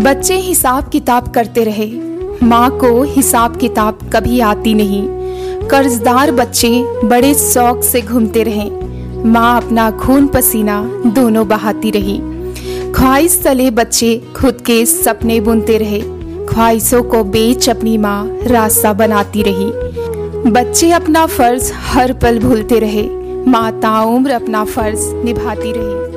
बच्चे हिसाब किताब करते रहे। माँ को हिसाब किताब कभी आती नहीं। कर्जदार बच्चे बड़े शौक से घूमते रहे। माँ अपना खून पसीना दोनों बहाती रही। ख्वाहिश तले बच्चे खुद के सपने बुनते रहे। ख्वाहिशों को बेच अपनी माँ रास्ता बनाती रही। बच्चे अपना फ़र्ज़ हर पल भूलते रहे। माता उम्र अपना फ़र्ज़ निभाती रही।